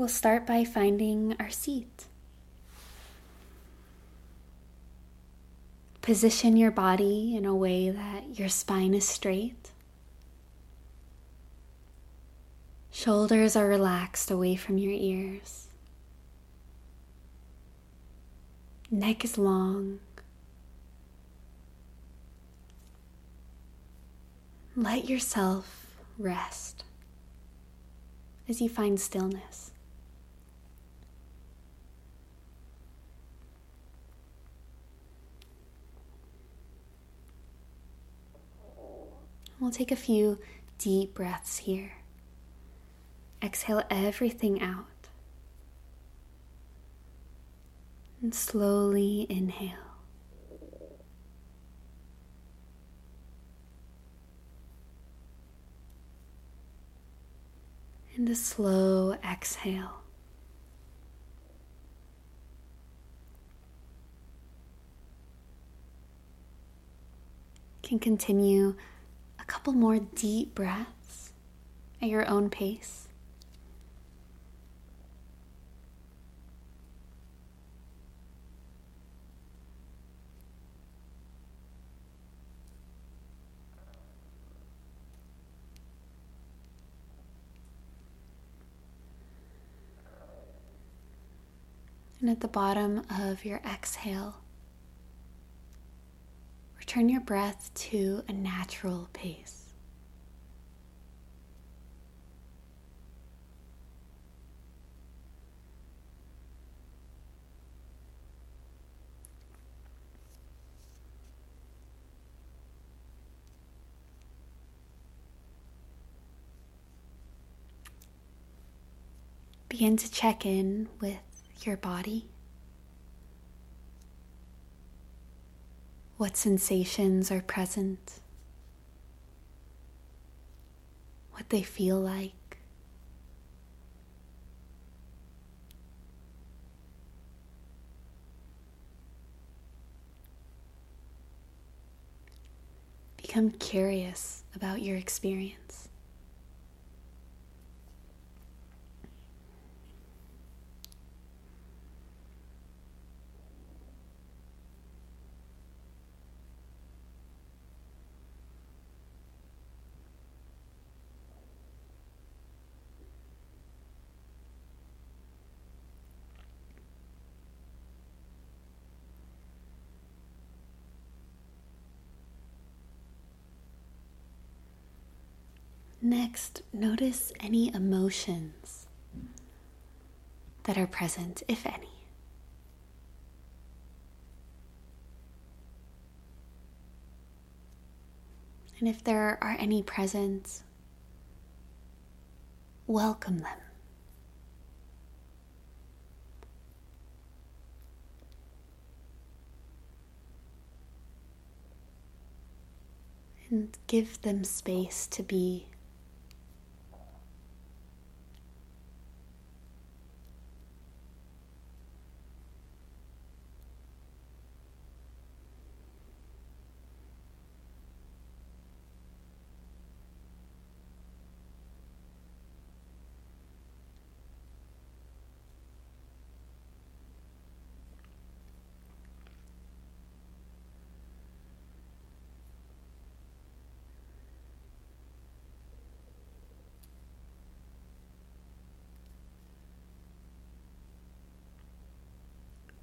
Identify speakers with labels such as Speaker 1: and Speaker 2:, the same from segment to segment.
Speaker 1: we'll start by finding our seat. Position your body in a way that your spine is straight. Shoulders are relaxed away from your ears. Neck is long. Let yourself rest as you find stillness. We'll take a few deep breaths here. Exhale everything out. And slowly inhale. And a slow exhale. Can continue couple more deep breaths at your own pace. And at the bottom of your exhale, return your breath to a natural pace. Begin to check in with your body? What sensations are present? What they feel like? Become curious about your experience. Next, notice any emotions that are present, if any. And if there are any present, welcome them. And give them space to be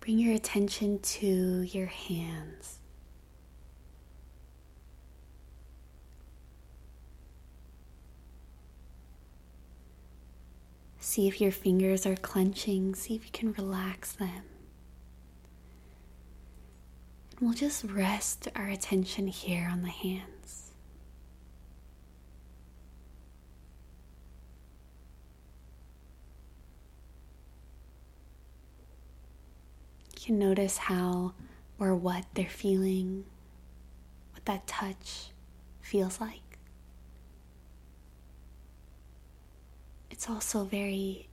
Speaker 1: Bring your attention to your hands. See if your fingers are clenching. See if you can relax them. And we'll just rest our attention here on the hands. Can notice how or what they're feeling, what that touch feels like. It's also very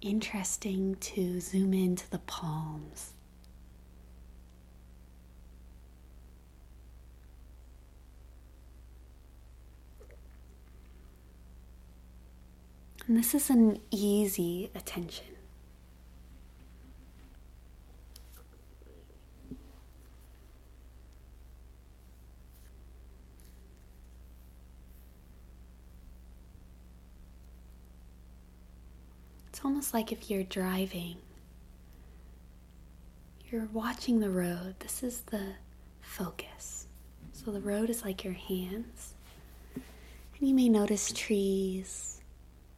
Speaker 1: interesting to zoom into the palms. And this is an easy attention. It's almost like if you're driving, you're watching the road. This is the focus. So the road is like your hands. And you may notice trees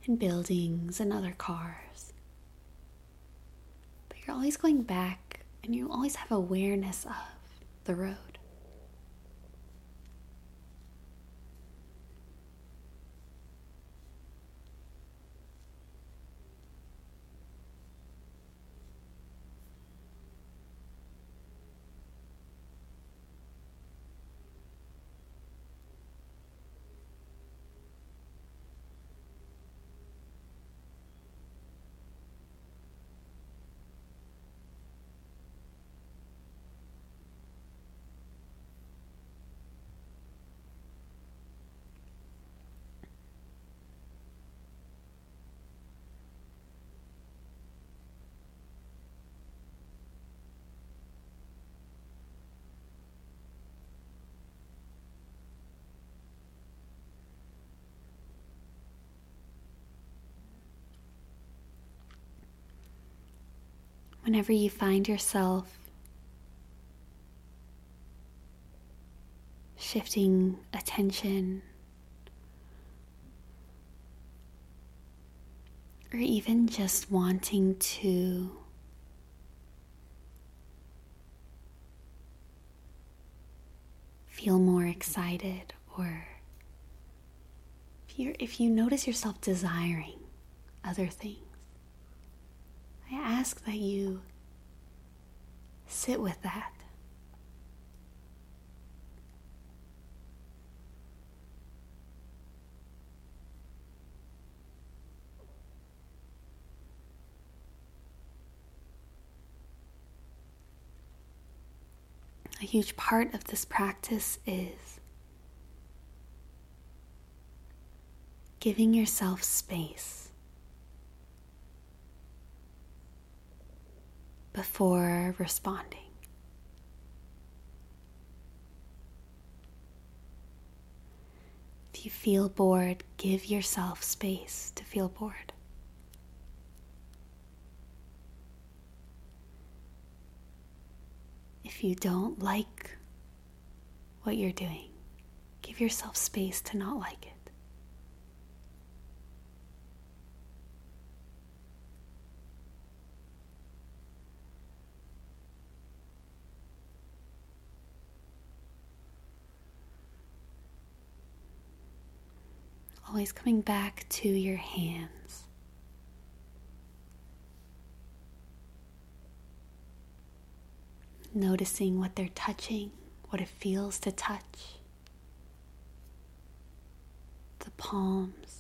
Speaker 1: and buildings and other cars. But you're always going back and you always have awareness of the road. Whenever you find yourself shifting attention or even just wanting to feel more excited or if you if you notice yourself desiring other things I ask that you sit with that. A huge part of this practice is giving yourself space. Before responding. If you feel bored, give yourself space to feel bored. If you don't like what you're doing, give yourself space to not like it. Always coming back to your hands. Noticing what they're touching, what it feels to touch. The palms.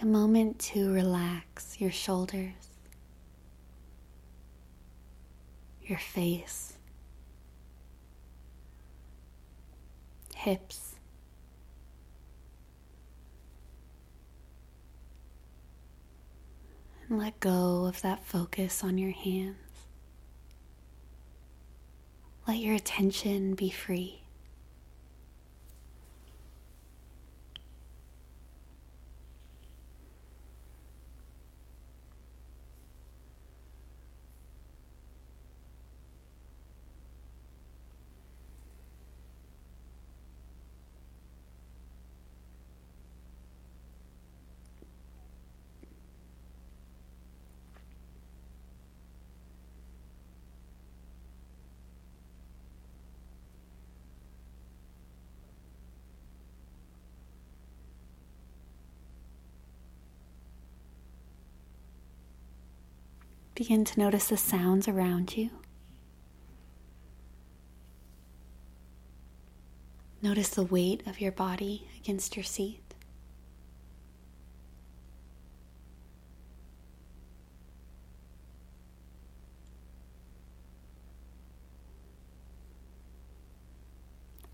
Speaker 1: Take a moment to relax your shoulders, your face, hips. And let go of that focus on your hands. Let your attention be free. Begin to notice the sounds around you. Notice the weight of your body against your seat.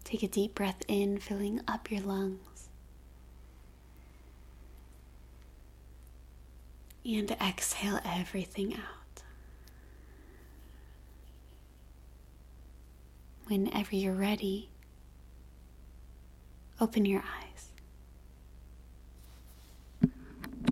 Speaker 1: Take a deep breath in, filling up your lungs. And exhale everything out. Whenever you're ready, open your eyes.